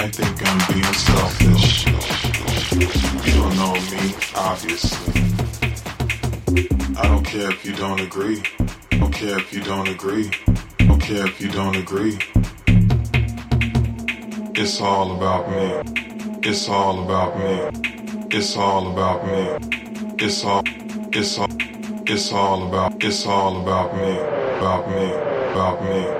might think I'm being selfish. You don't know me, obviously. I don't care if you don't agree. Don't care if you don't agree. Don't care if you don't agree. It's all about me. It's all about me. It's all about me. It's all. It's all. It's all about. It's all about me. About me. About me. About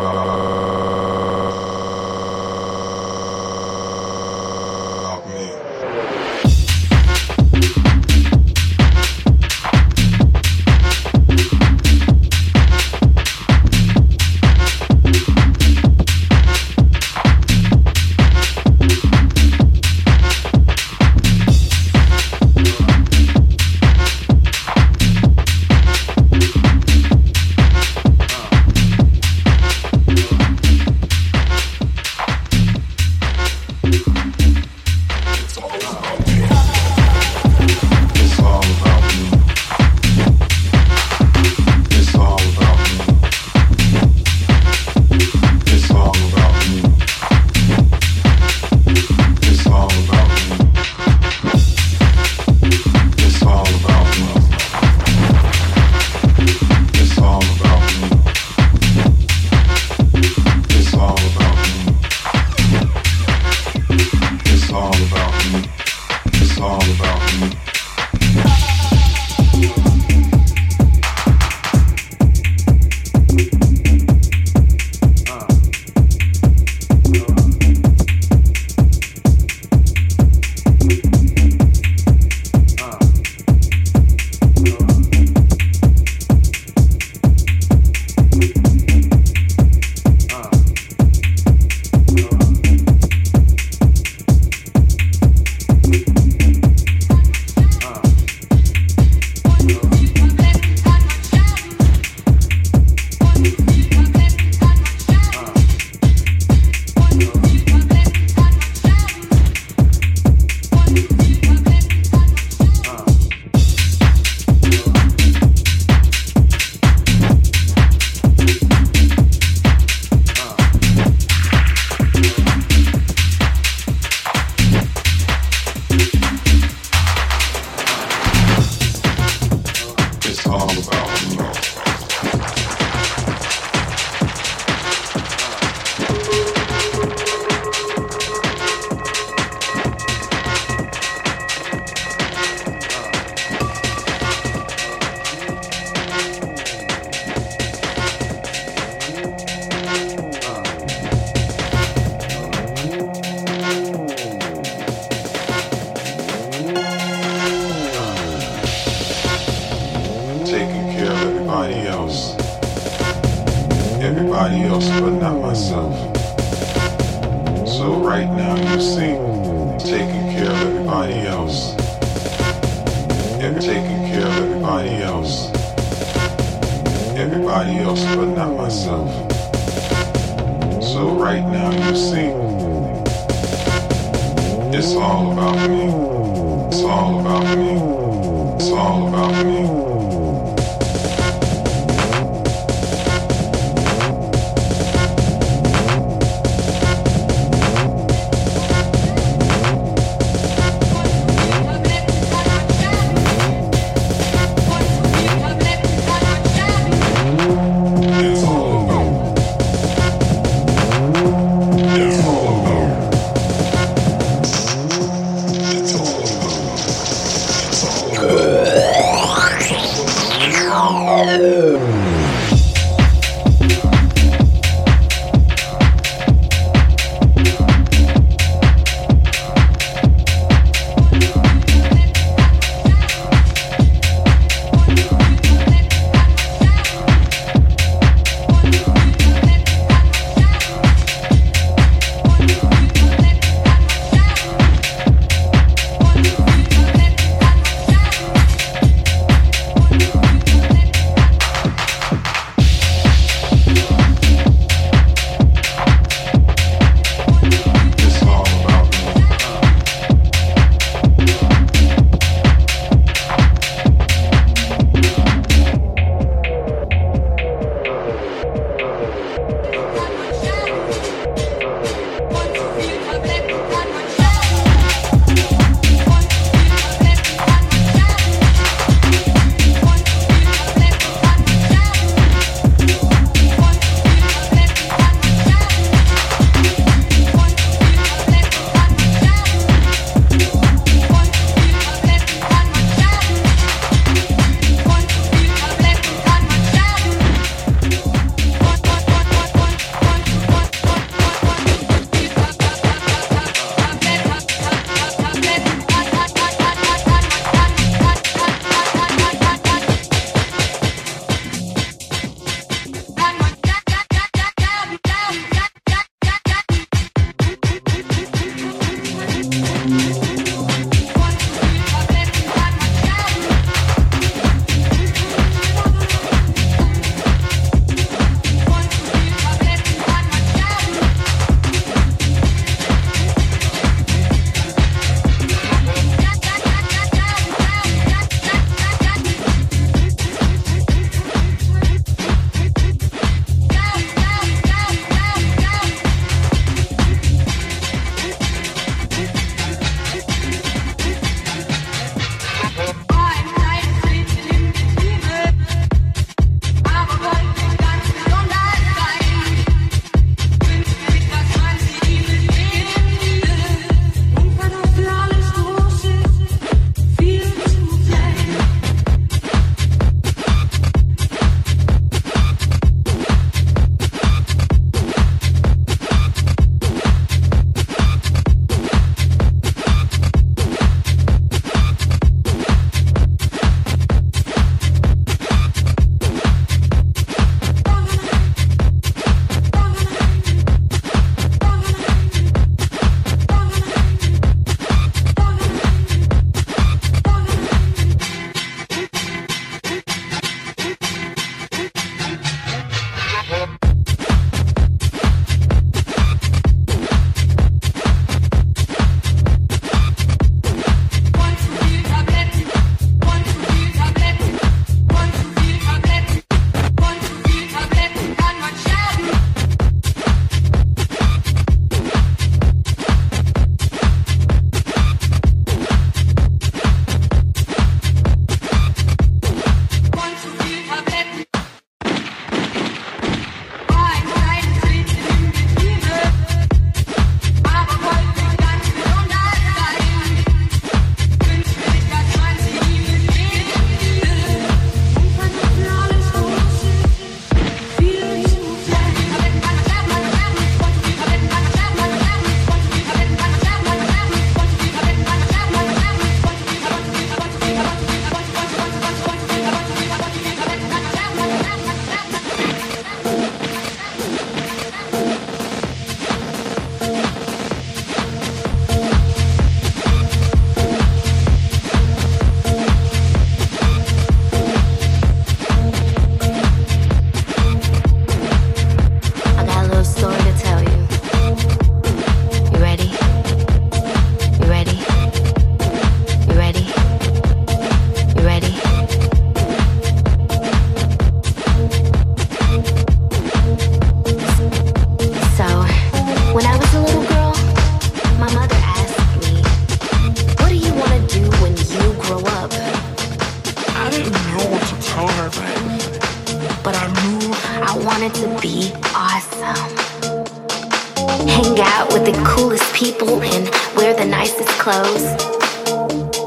wear the nicest clothes.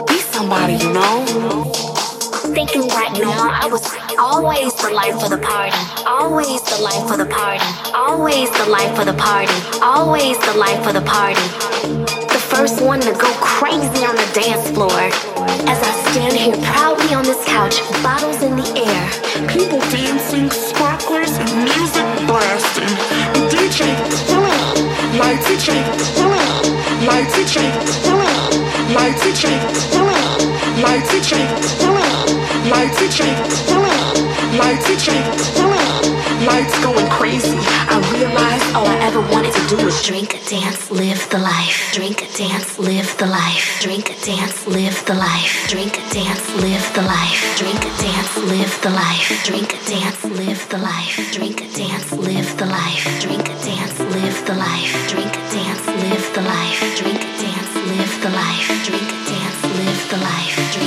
Be somebody, you know? Thinking right now, I was always the life of the party. Always the life of the party. Always the life of the party. Always the life of the party The first one to go crazy on the dance floor. As I stand here proudly on this couch, bottles in the air. People dancing, sparklers, music blasting. DJ it. Light DJ killing light tree, mighty tree, mighty tree, mighty tree, mighty tree, mighty tree. Lights going crazy. I realized all I ever wanted to do was drink, dance, live the life. Drink, dance, live the life. Drink, dance, live the life. Drink, dance, live the life. Drink, dance, live the life. Drink, dance, live the life. Drink, dance, live the life. Drink, dance, live the life. Drink, dance, live the life. Drink, dance, live the life. Drink, dance, live the life.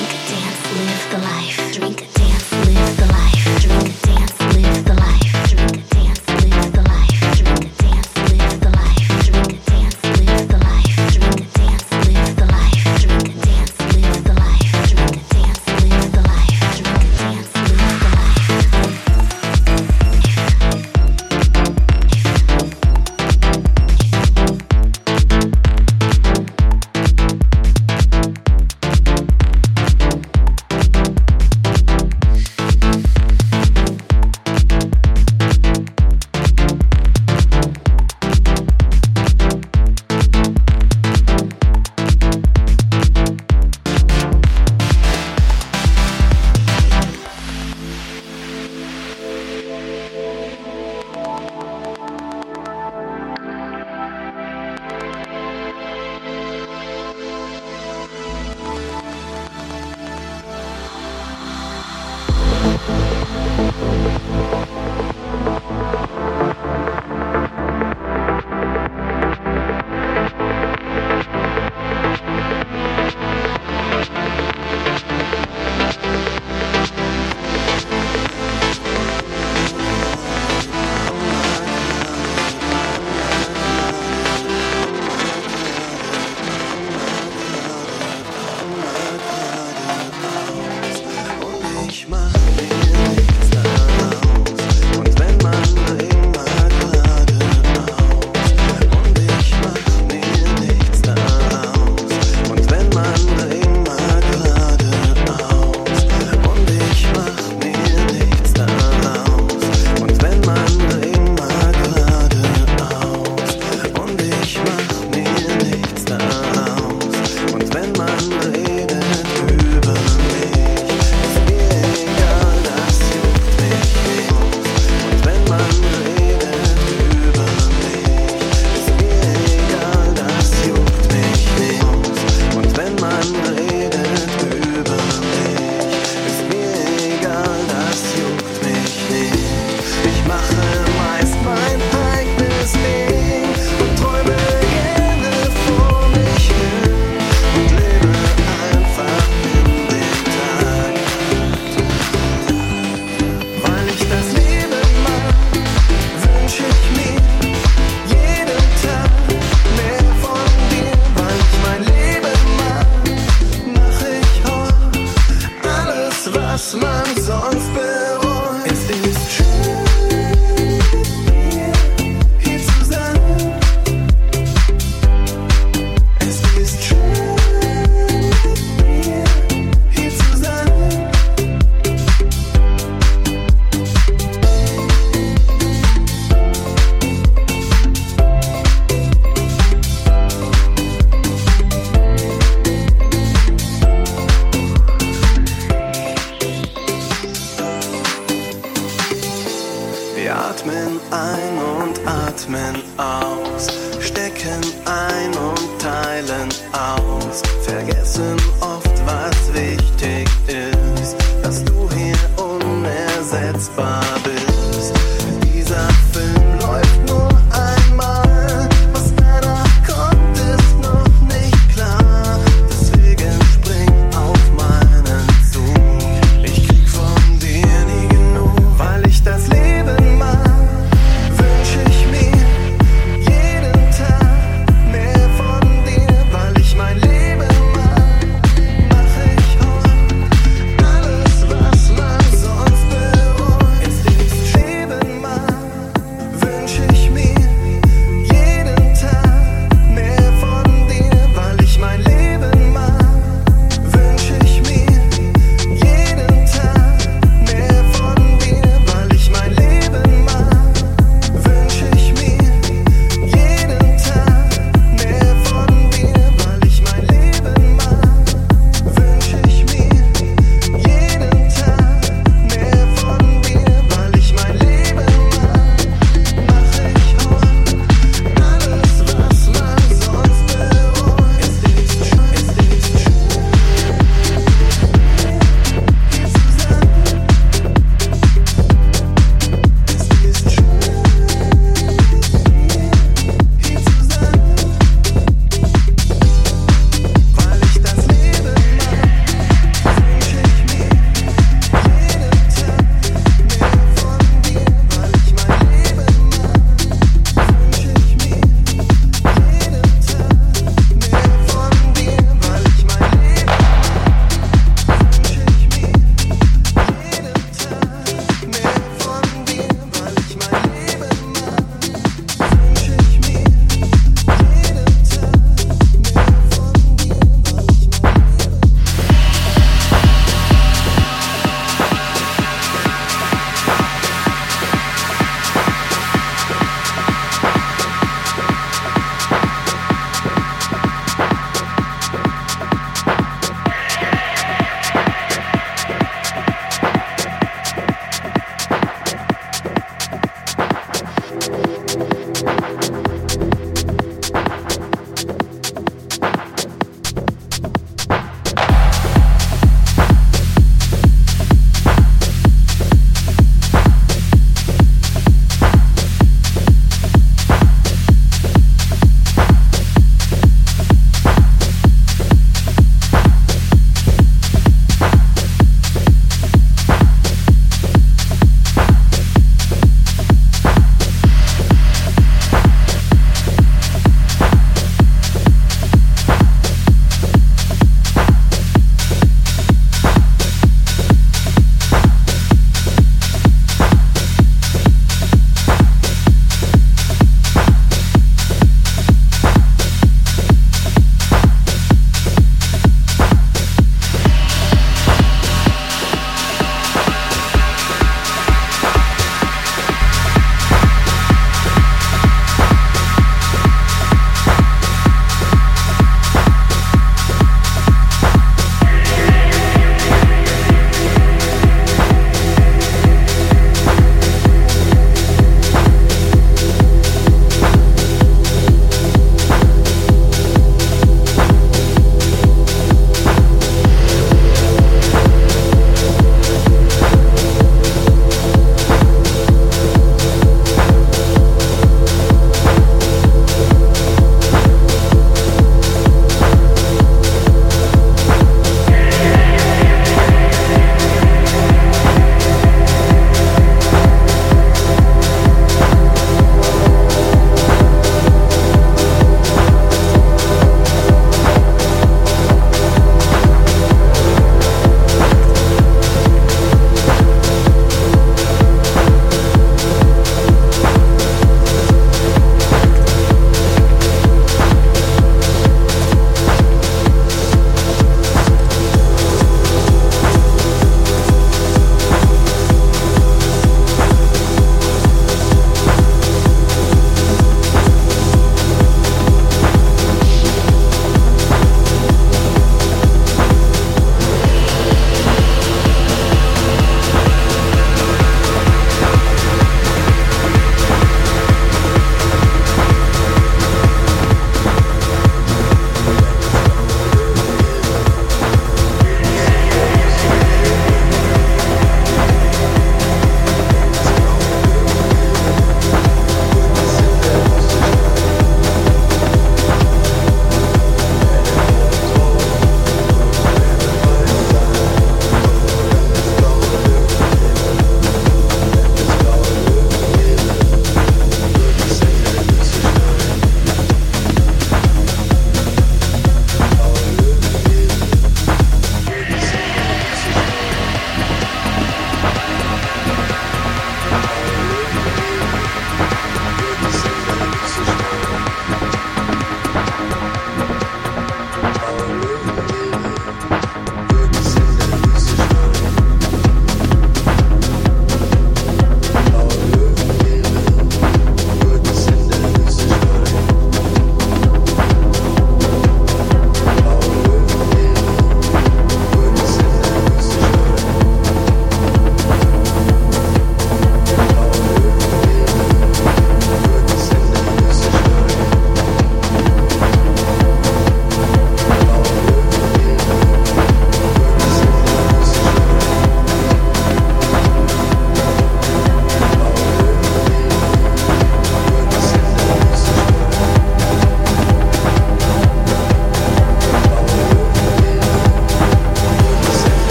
spots.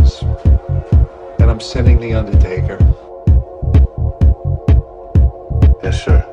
And I'm sending the Undertaker. Yes, sir.